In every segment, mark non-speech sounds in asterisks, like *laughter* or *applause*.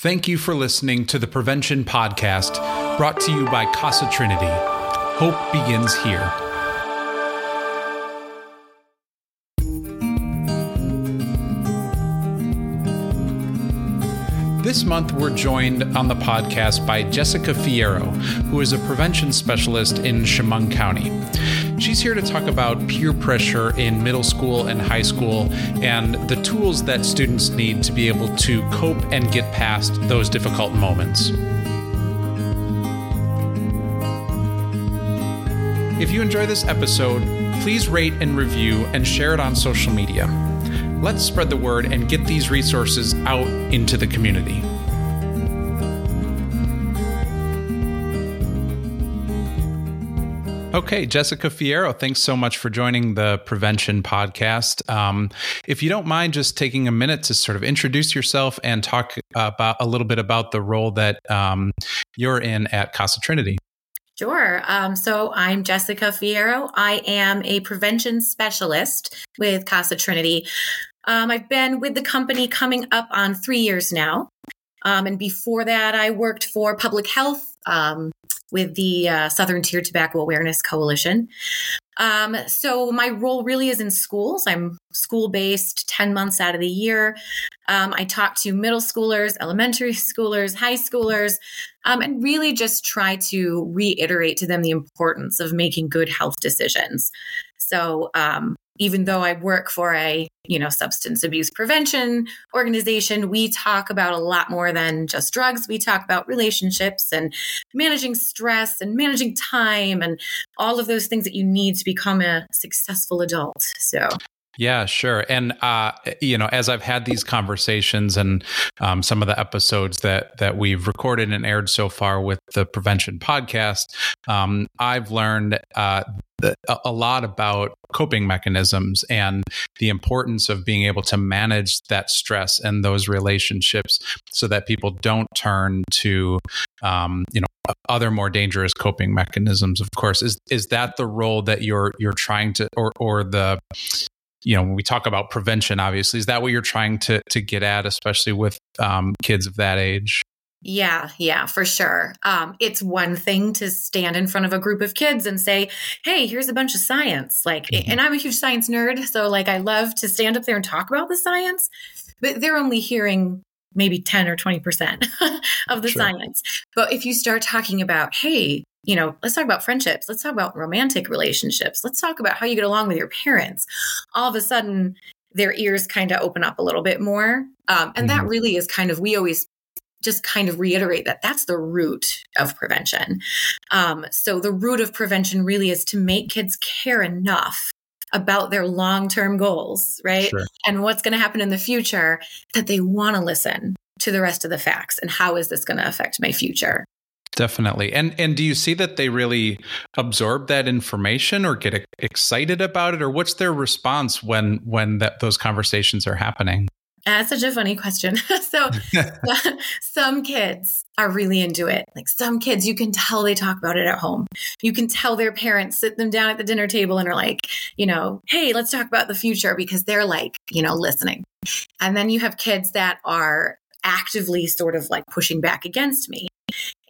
Thank you for listening to the Prevention Podcast, brought to you by Casa Trinity. Hope begins here. This month, we're joined on the podcast by Jessica Fierro, who is a prevention specialist in Chemung County. She's here to talk about peer pressure in middle school and high school and the tools that students need to be able to cope and get past those difficult moments. If you enjoy this episode, please rate and review and share it on social media. Let's spread the word and get these resources out into the community. Okay, Jessica Fierro, thanks so much for joining the Prevention Podcast. Um, if you don't mind just taking a minute to sort of introduce yourself and talk about a little bit about the role that um, you're in at Casa Trinity. Sure. Um, so I'm Jessica Fierro. I am a prevention specialist with Casa Trinity. Um, I've been with the company coming up on three years now. Um, and before that, I worked for public health um, with the uh, Southern Tier Tobacco Awareness Coalition. Um, so my role really is in schools. I'm school based 10 months out of the year. Um, I talk to middle schoolers, elementary *laughs* schoolers, high schoolers, um, and really just try to reiterate to them the importance of making good health decisions. So, um, even though I work for a, you know, substance abuse prevention organization, we talk about a lot more than just drugs. We talk about relationships and managing stress and managing time and all of those things that you need to become a successful adult. So yeah, sure. And uh, you know, as I've had these conversations and um, some of the episodes that that we've recorded and aired so far with the prevention podcast, um, I've learned uh, a lot about coping mechanisms and the importance of being able to manage that stress and those relationships so that people don't turn to um, you know other more dangerous coping mechanisms of course is is that the role that you're you're trying to or or the you know when we talk about prevention obviously is that what you're trying to to get at especially with um, kids of that age yeah, yeah, for sure. Um, it's one thing to stand in front of a group of kids and say, "Hey, here's a bunch of science." Like, mm-hmm. and I'm a huge science nerd, so like I love to stand up there and talk about the science. But they're only hearing maybe 10 or 20% *laughs* of the sure. science. But if you start talking about, "Hey, you know, let's talk about friendships. Let's talk about romantic relationships. Let's talk about how you get along with your parents. All of a sudden, their ears kind of open up a little bit more. Um, and mm-hmm. that really is kind of, we always just kind of reiterate that that's the root of prevention. Um, so, the root of prevention really is to make kids care enough about their long term goals, right? Sure. And what's going to happen in the future that they want to listen to the rest of the facts and how is this going to affect my future definitely and and do you see that they really absorb that information or get excited about it or what's their response when when that those conversations are happening that's such a funny question. *laughs* *laughs* so, some kids are really into it. Like some kids, you can tell they talk about it at home. You can tell their parents sit them down at the dinner table and are like, you know, hey, let's talk about the future because they're like, you know, listening. And then you have kids that are actively sort of like pushing back against me.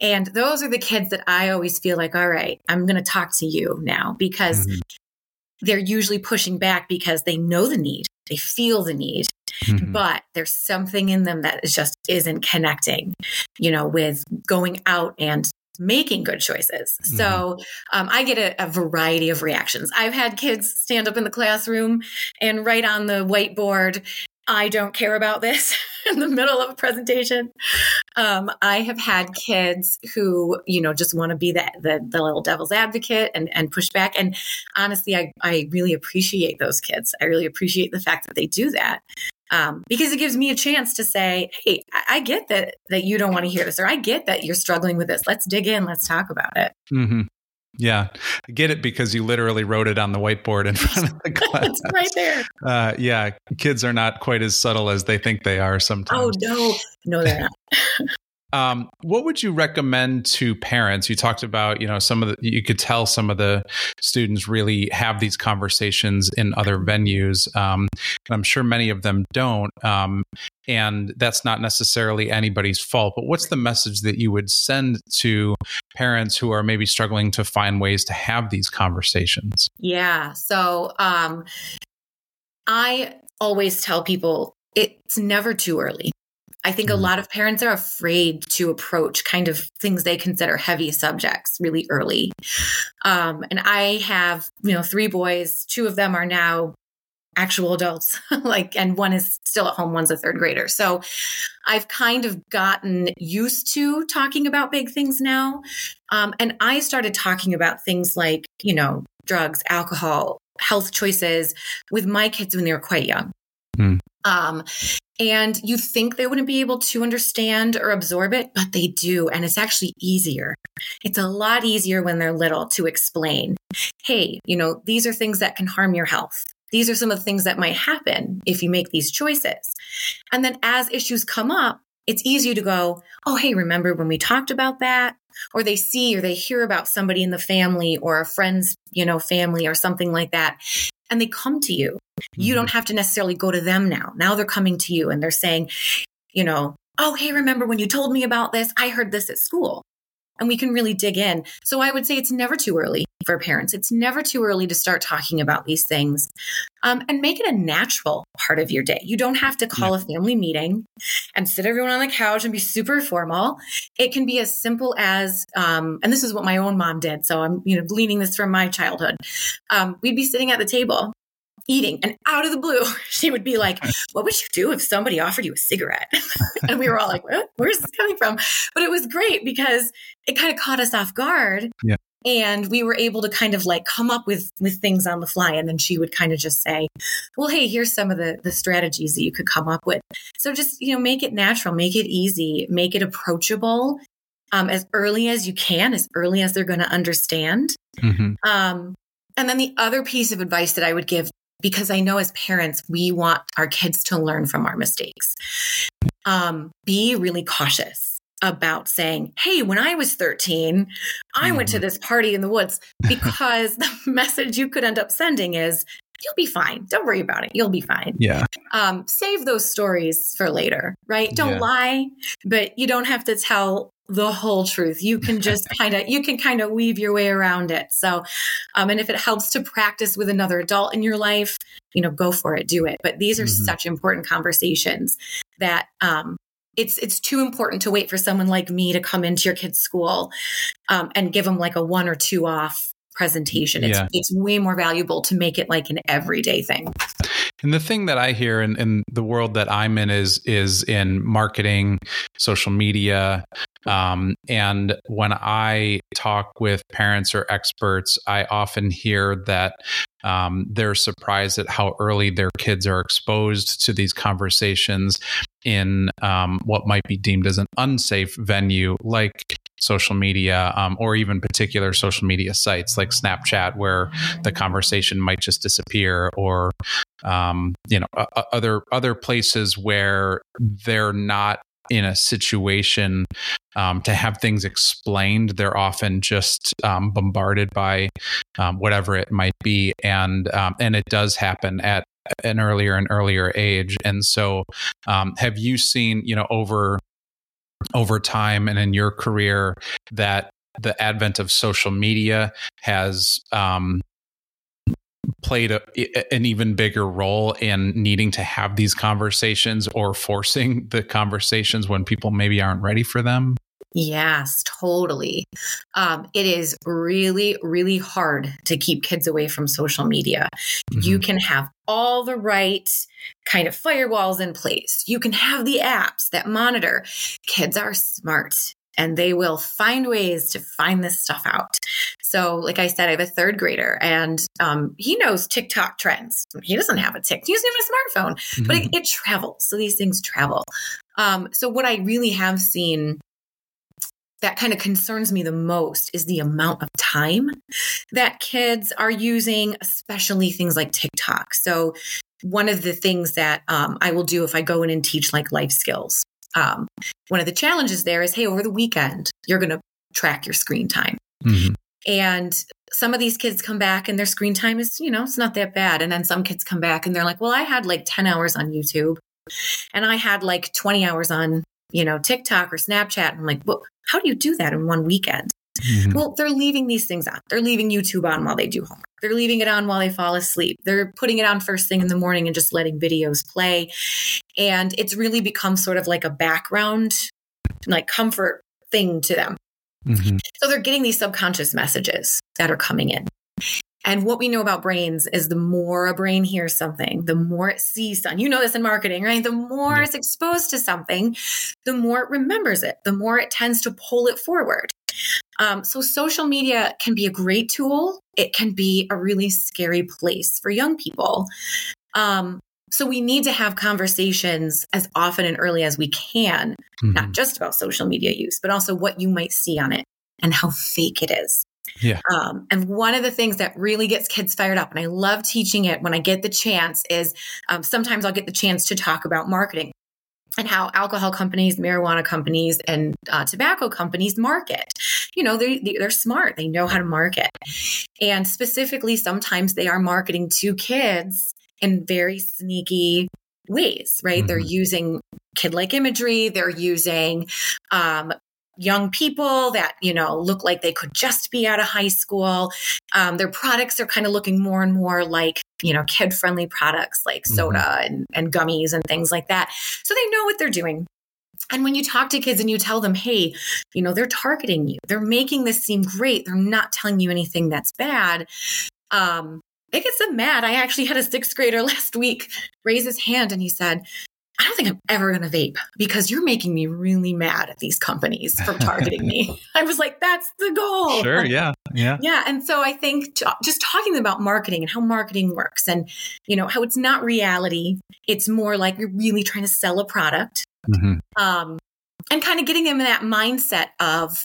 And those are the kids that I always feel like, all right, I'm going to talk to you now because mm-hmm. they're usually pushing back because they know the need, they feel the need. Mm-hmm. But there's something in them that just isn't connecting, you know, with going out and making good choices. Mm-hmm. So um, I get a, a, variety of reactions. I've had kids stand up in the classroom and write on the whiteboard, I don't care about this *laughs* in the middle of a presentation. Um, I have had kids who, you know, just want to be the, the, the little devil's advocate and, and push back. And honestly, I, I really appreciate those kids. I really appreciate the fact that they do that. Um, because it gives me a chance to say, "Hey, I, get that that you don't want to hear this, or I get that you're struggling with this. Let's dig in. Let's talk about it." Mm-hmm. Yeah, I get it because you literally wrote it on the whiteboard in *laughs* front of the *laughs* class. it's right there. Uh, yeah, kids are not quite as subtle as they think they are sometimes. Oh no, no, they're not. *laughs* Um, what would you recommend to parents? You talked about, you know, some of the, you could tell some of the students really have these conversations in other venues. Um, and I'm sure many of them don't. Um, and that's not necessarily anybody's fault. But what's the message that you would send to parents who are maybe struggling to find ways to have these conversations? Yeah. So, um, I always tell people it's never too early. I think mm-hmm. a lot of parents are afraid to approach kind of things they consider heavy subjects really early. Um, and I have, you know, three boys. Two of them are now actual adults, *laughs* like, and one is still at home. One's a third grader. So I've kind of gotten used to talking about big things now. Um, and I started talking about things like, you know, drugs, alcohol, health choices with my kids when they were quite young. Um, and you think they wouldn't be able to understand or absorb it, but they do. And it's actually easier. It's a lot easier when they're little to explain, hey, you know, these are things that can harm your health. These are some of the things that might happen if you make these choices. And then as issues come up, it's easier to go, oh, hey, remember when we talked about that? Or they see or they hear about somebody in the family or a friend's, you know, family or something like that. And they come to you. You mm-hmm. don't have to necessarily go to them now. Now they're coming to you and they're saying, you know, oh, hey, remember when you told me about this? I heard this at school and we can really dig in. So I would say it's never too early for parents. It's never too early to start talking about these things um, and make it a natural part of your day. You don't have to call yeah. a family meeting and sit everyone on the couch and be super formal. It can be as simple as, um, and this is what my own mom did. So I'm, you know, gleaning this from my childhood. Um, we'd be sitting at the table eating and out of the blue *laughs* she would be like what would you do if somebody offered you a cigarette? *laughs* And we were all like where's this coming from? But it was great because it kind of caught us off guard. Yeah. and we were able to kind of like come up with with things on the fly and then she would kind of just say well hey here's some of the the strategies that you could come up with. So just you know make it natural make it easy make it approachable um, as early as you can as early as they're going to understand. Mm-hmm. um, and then the other piece of advice that I would give because I know as parents, we want our kids to learn from our mistakes. Um, be really cautious about saying, Hey, when I was 13, I mm. went to mm-hmm. this party in the woods because the *laughs* message you could end up sending is, You'll be fine. Don't worry about it. You'll be fine. Yeah. Um, save those stories for later, right? Don't yeah. lie, but you don't have to tell the whole truth. You can just *laughs* kind of you can kind of weave your way around it. So, um, and if it helps to practice with another adult in your life, you know, go for it, do it. But these are mm-hmm. such important conversations that um, it's it's too important to wait for someone like me to come into your kid's school um, and give them like a one or two off presentation. It's, yeah. it's way more valuable to make it like an everyday thing. And the thing that I hear in, in the world that I'm in is is in marketing, social media, um, and when I talk with parents or experts, I often hear that um, they're surprised at how early their kids are exposed to these conversations in um, what might be deemed as an unsafe venue, like social media um, or even particular social media sites like Snapchat, where the conversation might just disappear, or um, you know, uh, other other places where they're not in a situation um, to have things explained. They're often just um, bombarded by um, whatever it might be, and um, and it does happen at an earlier and earlier age. And so, um, have you seen, you know, over over time and in your career that the advent of social media has um, played a, an even bigger role in needing to have these conversations or forcing *laughs* the conversations when people maybe aren't ready for them? Yes, totally. Um, it is really, really hard to keep kids away from social media. Mm-hmm. You can have all the right kind of firewalls in place. You can have the apps that monitor. Kids are smart and they will find ways to find this stuff out. So, like I said, I have a third grader and um, he knows TikTok trends. He doesn't have a TikTok, he doesn't have a smartphone, mm-hmm. but it, mm-hmm. it, travels. So, these things travel. Um, so, what I really have seen that kind of concerns me the most is the amount of time that kids are using, especially things like TikTok. So, one of the things that um, I will do if I go in and teach like life skills Um, one of the challenges there is, hey, over the weekend, you're going to track your screen time. Mm-hmm. And some of these kids come back and their screen time is, you know, it's not that bad. And then some kids come back and they're like, well, I had like 10 hours on YouTube and I had like 20 hours on, you know, TikTok or Snapchat. And I'm like, well, how do you do that in one weekend? Mm-hmm. Well, they're leaving these things on. They're leaving YouTube on while they do homework. They're leaving it on while they fall asleep. They're putting it on first thing in the morning and just letting videos play. And it's really become sort of like a background, like comfort thing to them. Mm-hmm. So they're getting these subconscious messages that are coming in. And what we know about brains is the more a brain hears something, the more it sees something. You know this in marketing, right? The more yeah. it's exposed to something, the more it remembers it, the more it tends to pull it forward. Um, so social media can be a great tool. It can be a really scary place for young people. Um, so we need to have conversations as often and early as we can, mm-hmm. not just about social media use, but also what you might see on it and how fake it is. Yeah. Um, and one of the things that really gets kids fired up, and I love teaching it when I get the chance, is um, sometimes I'll get the chance to talk about marketing and how alcohol companies, marijuana companies, and uh, tobacco companies market. You know, they're, they're smart, they know how to market. And specifically, sometimes they are marketing to kids in very sneaky ways, right? Mm-hmm. They're using kid like imagery, they're using um, young people that you know look like they could just be out of high school um, their products are kind of looking more and more like you know kid friendly products like mm-hmm. soda mm-hmm. and, and gummies and things like that so they know what they're doing and when you talk to kids and you tell them, hey, you know, they're targeting you, they're making this seem great, they're not telling you anything that's bad. Um, it gets them mad. I actually had a sixth grader *laughs* last week raise his hand and he said, I don't think I'm ever going to vape because you're making me really mad at these companies for targeting me. *laughs* I was like, that's the goal. Sure. Yeah. Yeah. Yeah. And so I think t- just talking about marketing and how marketing works and, you know, how it's not reality. It's more like you're really trying to sell a product. Mm-hmm. Um, and kind of getting them in that mindset of,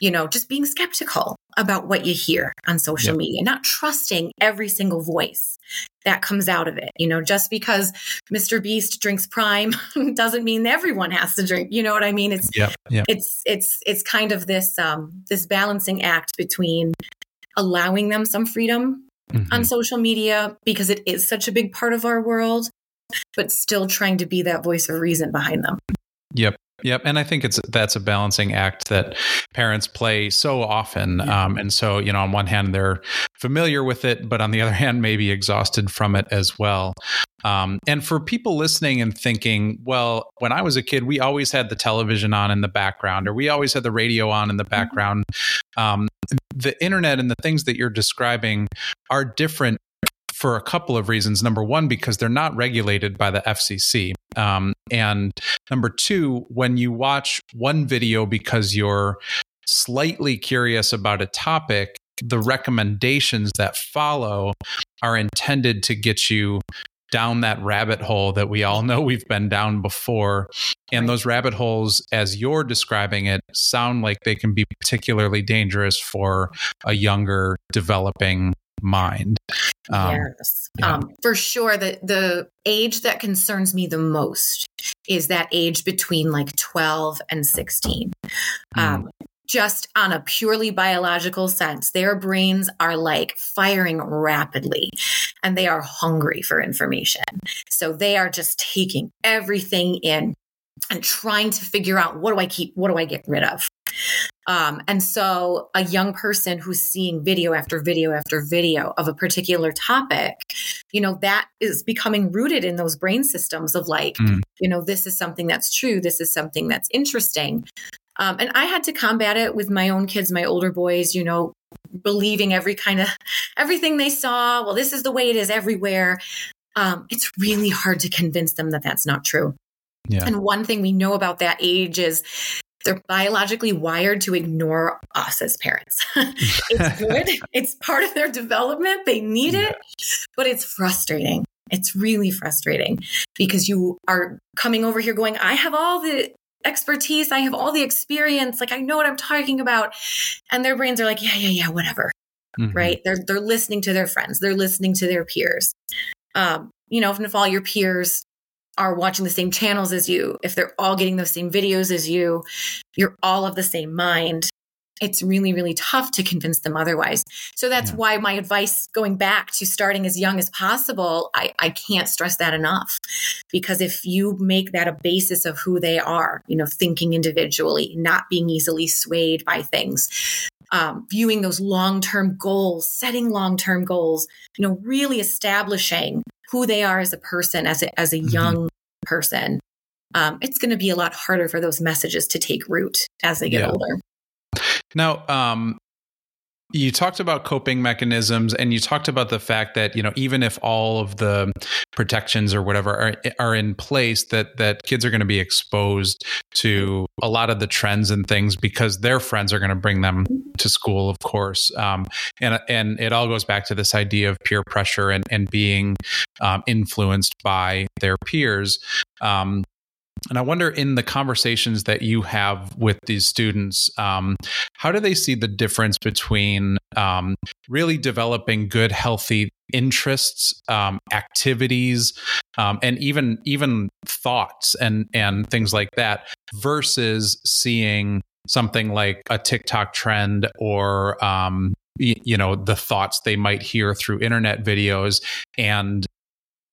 you know, just being skeptical about what you hear on social yep. media, not trusting every single voice that comes out of it. You know, just because Mr. Beast drinks Prime *laughs* doesn't mean everyone has to drink. You know what I mean? It's yep. Yep. it's it's it's kind of this um this balancing act between allowing them some freedom mm-hmm. on social media because it is such a big part of our world, but still trying to be that voice of reason behind them. Yep. Yep, and I think it's that's a balancing act that parents play so often, yeah. um, and so you know, on one hand they're familiar with it, but on the other *laughs* hand, maybe exhausted from it as well. Um, and for people listening and thinking, well, when I was a kid, we always had the television on in the background, or we always had the radio on in the mm-hmm. background. Um, the internet and the things that you're describing are different for a couple of reasons. Number one, because they're not regulated by the FCC. Um, and number two, when you watch one video because you're slightly curious about a topic, the recommendations that follow are intended to get you down that rabbit hole that we all *laughs* know we've been down before. And those rabbit holes, as you're describing it, sound like they can be particularly dangerous for a younger developing mind. Um, yes, yeah. um, for sure. The the age that concerns me the most is that age between like twelve and sixteen. Mm. Um, just on a purely biological sense, their brains are like firing rapidly and they are hungry for information. So they are just taking everything in and trying to figure out what do I keep, what do I get rid of. Um, and so a young person who's seeing video after video after video of a particular topic, you know, that is becoming rooted in those brain systems of like, mm. you know, this is something that's true. This is something that's interesting. Um, and I had to combat it with my own kids, my older boys, you know, believing every kind of *laughs* everything they saw. Well, this is the way it is everywhere. Um, it's really hard to convince them that that's not true. Yeah. And one thing we know about that age is they're biologically wired to ignore us as parents. *laughs* it's *laughs* good. it's part of their development. They need it, but it's frustrating. It's really frustrating because you are coming over here going, I have all the expertise. I have all the experience. Like I know what I'm talking about. And their brains are like, yeah, yeah, yeah, whatever. Mm-hmm. Right. They're, they're listening to their friends. They're listening to their peers. Um, you know, if all your peers are watching the same channels as you, if they're all getting those same videos as you, you're all of the same mind, it's really, really tough to convince them otherwise. So that's yeah. why my advice going back to starting as young as possible, I, I can't stress that enough. Because if you make that a basis of who they are, you know, thinking individually, not being easily swayed by things, um, viewing those long term goals, setting long term goals, you know, really establishing who they are as a person, as a, as a mm-hmm. young person, um, it's going to be a lot harder for those messages to take root as they get yeah. older. Now, um, you talked about coping mechanisms and you talked about the fact that you know even if all of the protections or whatever are, are in place that that kids are going to be exposed to a lot of the trends and things because their friends are going to bring them to school of course. Um, and and it all goes back to this idea of peer pressure and and being um, influenced by their peers. Um, and I wonder in the conversations that you have with these students, um, how do they see the difference between um, really developing good, healthy interests, um, activities, um, and even even thoughts and and things like that, versus seeing something like a TikTok trend or um, you know the thoughts they might hear through internet videos and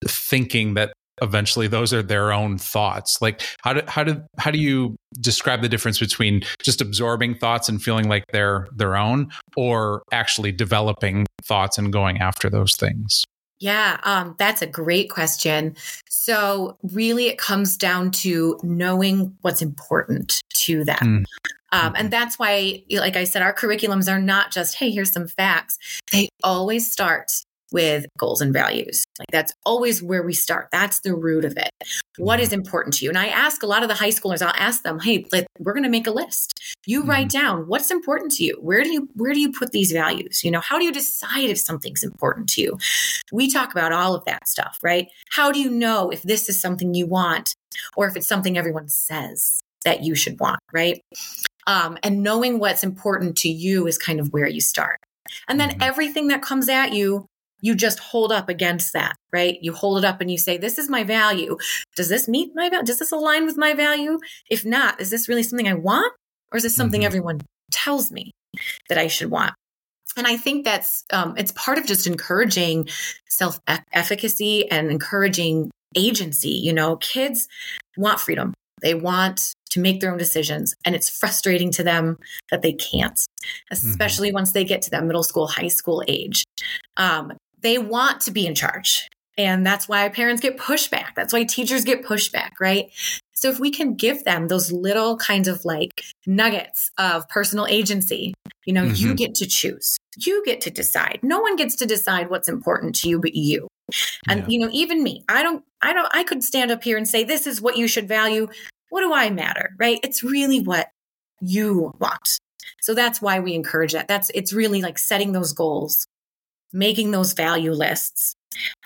thinking that eventually those are their own thoughts like how do how do how do you describe the difference between just absorbing thoughts and feeling like they're their own or actually developing thoughts and going after those things yeah, um, that's a great question. So, really, it comes down to knowing what's important to them. Mm. Um, and that's why, like I said, our curriculums are not just, hey, here's some facts. They always start with goals and values. Like that's always where we start. That's the root of it. What is important to you? And I ask a lot of the high schoolers, I'll ask them, hey, like, we're going to make a list. You mm-hmm. write down what's important to you. Where do you where do you put these values? You know, how do you decide if something's important to you? We talk about all of that stuff, right? How do you know if this is something you want or if it's something everyone says that you should want, right? Um, and knowing what's important to you is kind of where you start. And then mm-hmm. everything that comes at you you just hold up against that, right? You hold it up and you say, this is my value. Does this meet my value? Does this align with my value? If not, is this really something I want? Or is this something mm-hmm. everyone tells me that I should want? And I think that's, um, it's part of just encouraging self efficacy and encouraging agency. You know, kids want freedom. They want to make their own decisions. And it's frustrating to them that they can't, mm-hmm. especially mm-hmm. once they get to that middle school, high school age. Um, they want to be in charge. And that's why parents get pushback. That's why teachers get pushback, right? So if we can give them those little kinds of like nuggets of personal agency, you know, mm-hmm. you get to choose. You get to decide. No one gets to decide what's important to you but you. And yeah. you know, even me, I don't I don't I could stand up here and say this is what you should value. What do I matter, right? It's really what you want. So that's why we encourage that. That's it's really like setting those goals making those value lists,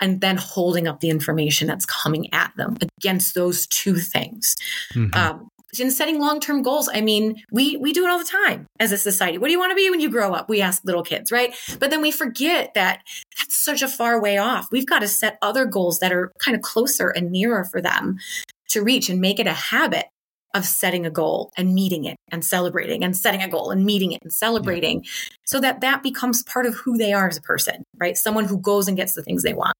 and then holding up the information that's coming at them against those two things. Mm-hmm. Um, in setting long-term goals, I mean, we we do it all the time as a society. What do you want to be when you grow up? We ask little kids, right? But then we forget that that's such a far way off. We've got to set other goals that are kind of closer and nearer for them to reach and make it a habit of setting a goal and meeting it and celebrating and setting a goal and meeting it and celebrating yeah. so that that becomes part of who they are as a person, right? Someone who goes and gets the things they want.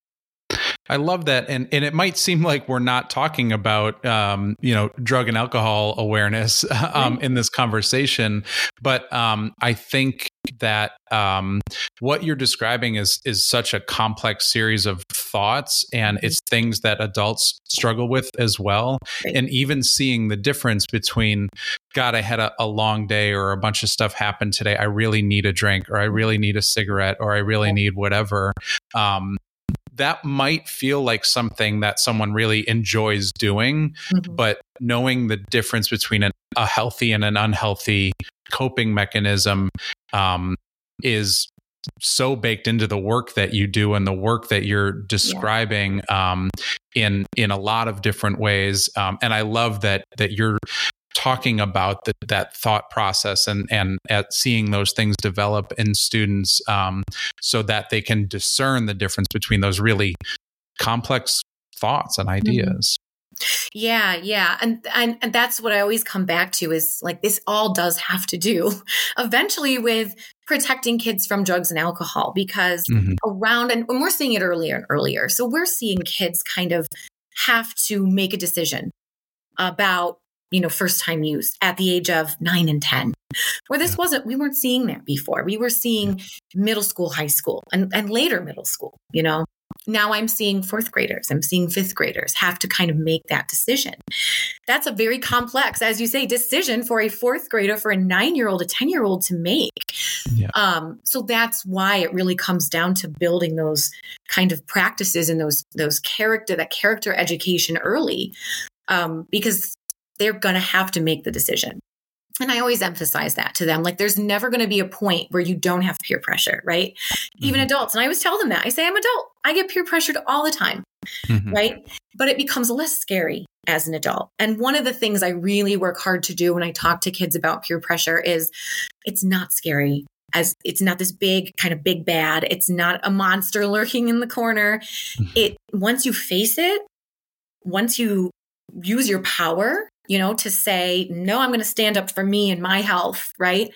I love that, and and it might seem like we're not talking about um, you know drug and alcohol awareness *laughs* um, right. in this conversation, but um, I think that um, what you're describing is is such a complex series of thoughts, and mm-hmm. it's things that adults struggle with as well, right. and even seeing the difference between God, I had a, a, long day or a bunch of stuff happened today. I really need a drink, or I really need a cigarette, or I really need whatever. Um, that might feel like something that someone really enjoys doing, mm-hmm. but knowing the difference between an, a healthy and an unhealthy coping mechanism um, is so baked into the work that you do and the work that you're describing yeah. um, in in a lot of different ways. Um, and I love that that you're talking about the, that thought process and and at seeing those things develop in students um, so that they can discern the difference between those really complex thoughts and mm-hmm. ideas Yeah, yeah. And, and and that's what I always come back to is like this all does have to do *laughs* eventually with protecting kids from drugs and alcohol because mm-hmm. around and, and we're seeing it earlier and earlier. So we're seeing kids kind of have to make a decision about you know first time use at the age of 9 and 10 where this wasn't we weren't seeing that before. We were seeing middle school high school and, and later middle school you know now I'm seeing fourth graders, I'm seeing fifth graders have to kind of make that decision. That's a very complex, as you say, decision for a fourth grader, for a nine year old, a 10 year old to make. Yeah. Um, so that's why it really comes down to building those kind of practices and those, those character, that character education early, um, because they're going to have to make the decision. And I always emphasize that to them. Like, there's never going to be a point where you don't have peer pressure, right? Mm-hmm. Even adults. And I always tell them that. I say, I'm adult. I get peer pressured all the time, mm-hmm. right? But it becomes less scary as an adult. And one of the things I really work hard to do when I talk to kids about peer pressure is it's not scary. As it's not this big kind of big bad. It's not a monster *laughs* lurking in the corner. Mm-hmm. It once you face it, once you use your power you know, to say, no, I'm going to stand up for me and my health, right?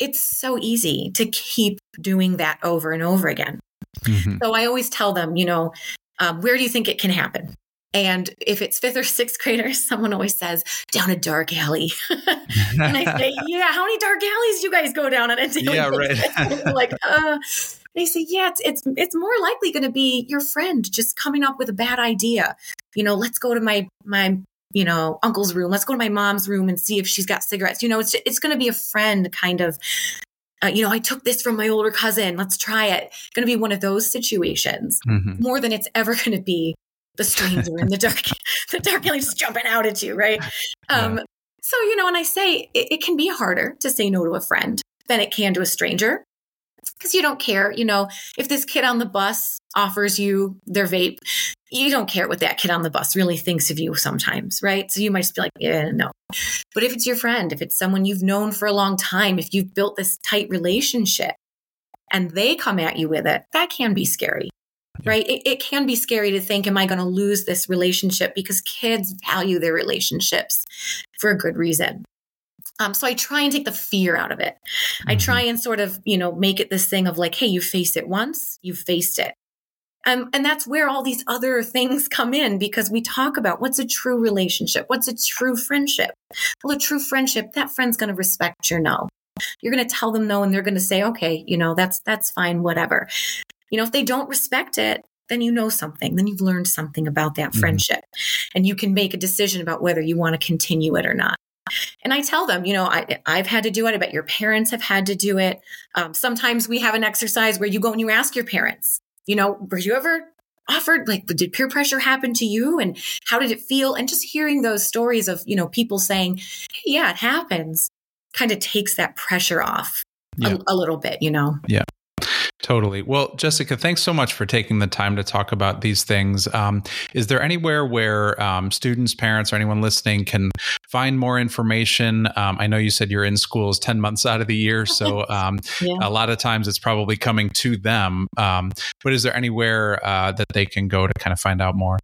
It's so easy to keep doing that over and over again. Mm-hmm. So I always tell them, you know, um, where do you think it can happen? And if it's fifth or sixth graders, *laughs* someone always says, down a dark alley. *laughs* and I say, *laughs* yeah, how many dark alleys do you guys go down on a daily Yeah, right. like, uh, they say, yeah, it's, it's, it's more likely going to be your friend just coming up with a bad idea. You know, let's go to my, my you know, uncle's room. Let's go to my mom's room and see if she's got cigarettes. You know, it's it's going to be a friend kind of. Uh, you know, I took this from my older cousin. Let's try it. Going to be one of those situations mm-hmm. more than it's ever going to be the stranger in the dark, *laughs* the dark just jumping out at you, right? Um, yeah. So you know, and I say it, it can be harder to say no to a friend than it can to a stranger because you don't care. You know, if this kid on the bus offers you their vape, you don't care what that kid on the bus really thinks of you sometimes, right? So you might just be like, yeah, no. But if it's your friend, if it's someone you've known for a long time, if you've built this tight relationship and they come at you with it, that can be scary. Right. It, it can be scary to think, am I going to lose this relationship? Because kids value their relationships for a good reason. Um, so I try and take the fear out of it. Mm-hmm. I try and sort of, you know, make it this thing of like, hey, you faced it once, you've faced it. Um, and that's where all these other *laughs* things come in because we talk about what's a true relationship, what's a true friendship. Well, a true friendship, that friend's going to respect your no. You're going to tell them no, and they're going to say, okay, you know, that's that's fine, whatever. You know, if they don't respect it, then you know something. Then you've learned something about that mm-hmm. friendship, and you can make a decision about whether you want to continue it or not. And I tell them, you know, I, I've had to do it. I bet your parents have had to do it. Um, sometimes we have an exercise where you go and you ask your parents, you know, were you ever offered like did peer pressure happen to you and how did it feel and just hearing those stories of you know people saying hey, yeah it happens kind of takes that pressure off yeah. a, a, little bit you know yeah Totally. Well, Jessica, thanks so much for taking the time to talk about these things. Um, is there anywhere where um, students, parents, or anyone listening can find more information? Um, I know you said you're in schools 10 months out of the year, so *laughs* um, yeah. a lot of times it's probably coming to them. Um, but is there anywhere uh, that they can go to kind of find out more?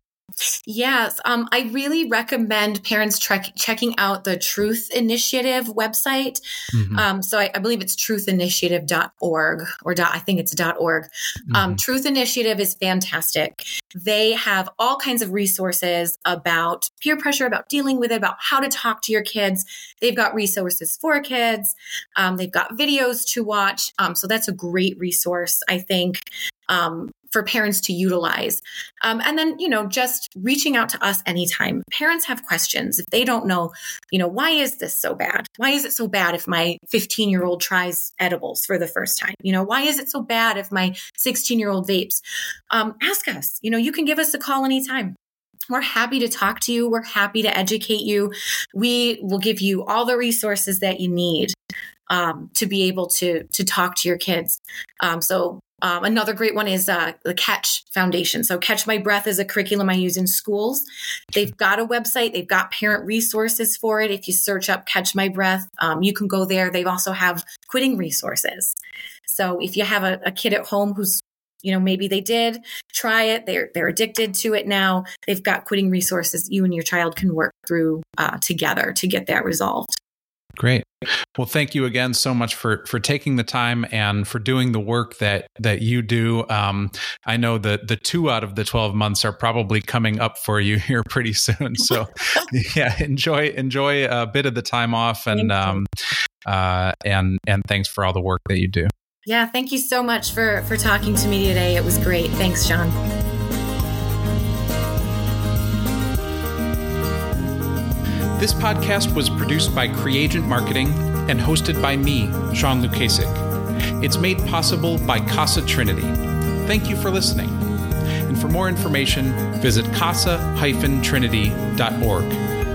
Yes, um, I really recommend parents checking out the Truth Initiative website. Mm-hmm. Um, so I, I, believe it's truthinitiative.org or dot, I think it's .org. Um, mm-hmm. Um, Truth Initiative is fantastic. They have all kinds of resources about peer pressure, about dealing with it, about how to talk to your kids. They've got resources for kids. Um, they've got videos to watch. Um, so that's a great resource, I think. Um, for parents to utilize. Um, and then, you know, just reaching out to us anytime. Parents have questions. If they don't know, you know, why is this so bad? Why is it so bad if my 15 year old tries edibles for the first time? You know, why is it so bad if my 16 year old vapes? Um, ask us. You know, you can give us a call anytime. We're happy to talk to you. We're happy to educate you. We will give you all the resources that you need um, to be able to to talk to your kids. Um, so um, another great one is uh, the Catch Foundation. So, Catch My Breath is a curriculum I use in schools. They've got a website, they've got parent resources for it. If you search up Catch My Breath, um, you can go there. They also have quitting resources. So, if you have a, a kid at home who's you know maybe they did try it they're they're addicted to it now they've got quitting resources you and your child can work through uh, together to get that resolved Great. Well, thank you again so much for for taking the time and for doing the work that that you do. Um, I know that the two out of the twelve months are probably coming up for you *laughs* here pretty soon. So, *laughs* yeah, enjoy enjoy a bit of the time off, and um, uh, and and thanks for all the work that you do. Yeah, thank you so much for for talking to me today. It was great. Thanks, Sean. This podcast was produced by Creagent Marketing and hosted by me, Sean Lukasik. It's made possible by Casa Trinity. Thank you for listening. And for more information, visit casa-trinity.org.